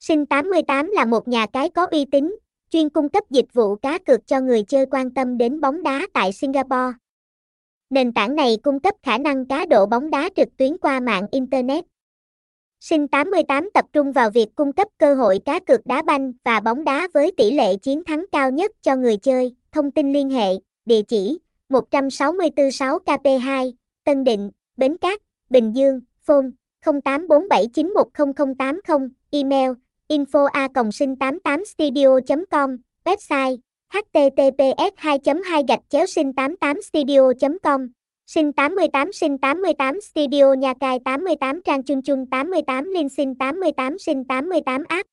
Sinh 88 là một nhà cái có uy tín, chuyên cung cấp dịch vụ cá cược cho người chơi quan tâm đến bóng đá tại Singapore. Nền tảng này cung cấp khả năng cá độ bóng đá trực tuyến qua mạng Internet. Sinh 88 tập trung vào việc cung cấp cơ hội cá cược đá banh và bóng đá với tỷ lệ chiến thắng cao nhất cho người chơi. Thông tin liên hệ, địa chỉ 1646 KP2, Tân Định, Bến Cát, Bình Dương, phone 0847910080, email info a sinh 88 studio com, website, https 2 2 gạch chéo sinh 88 studio com. Sinh 88 sinh 88 studio nhà cài 88 trang chung chung 88 linh sinh 88 sinh 88 app.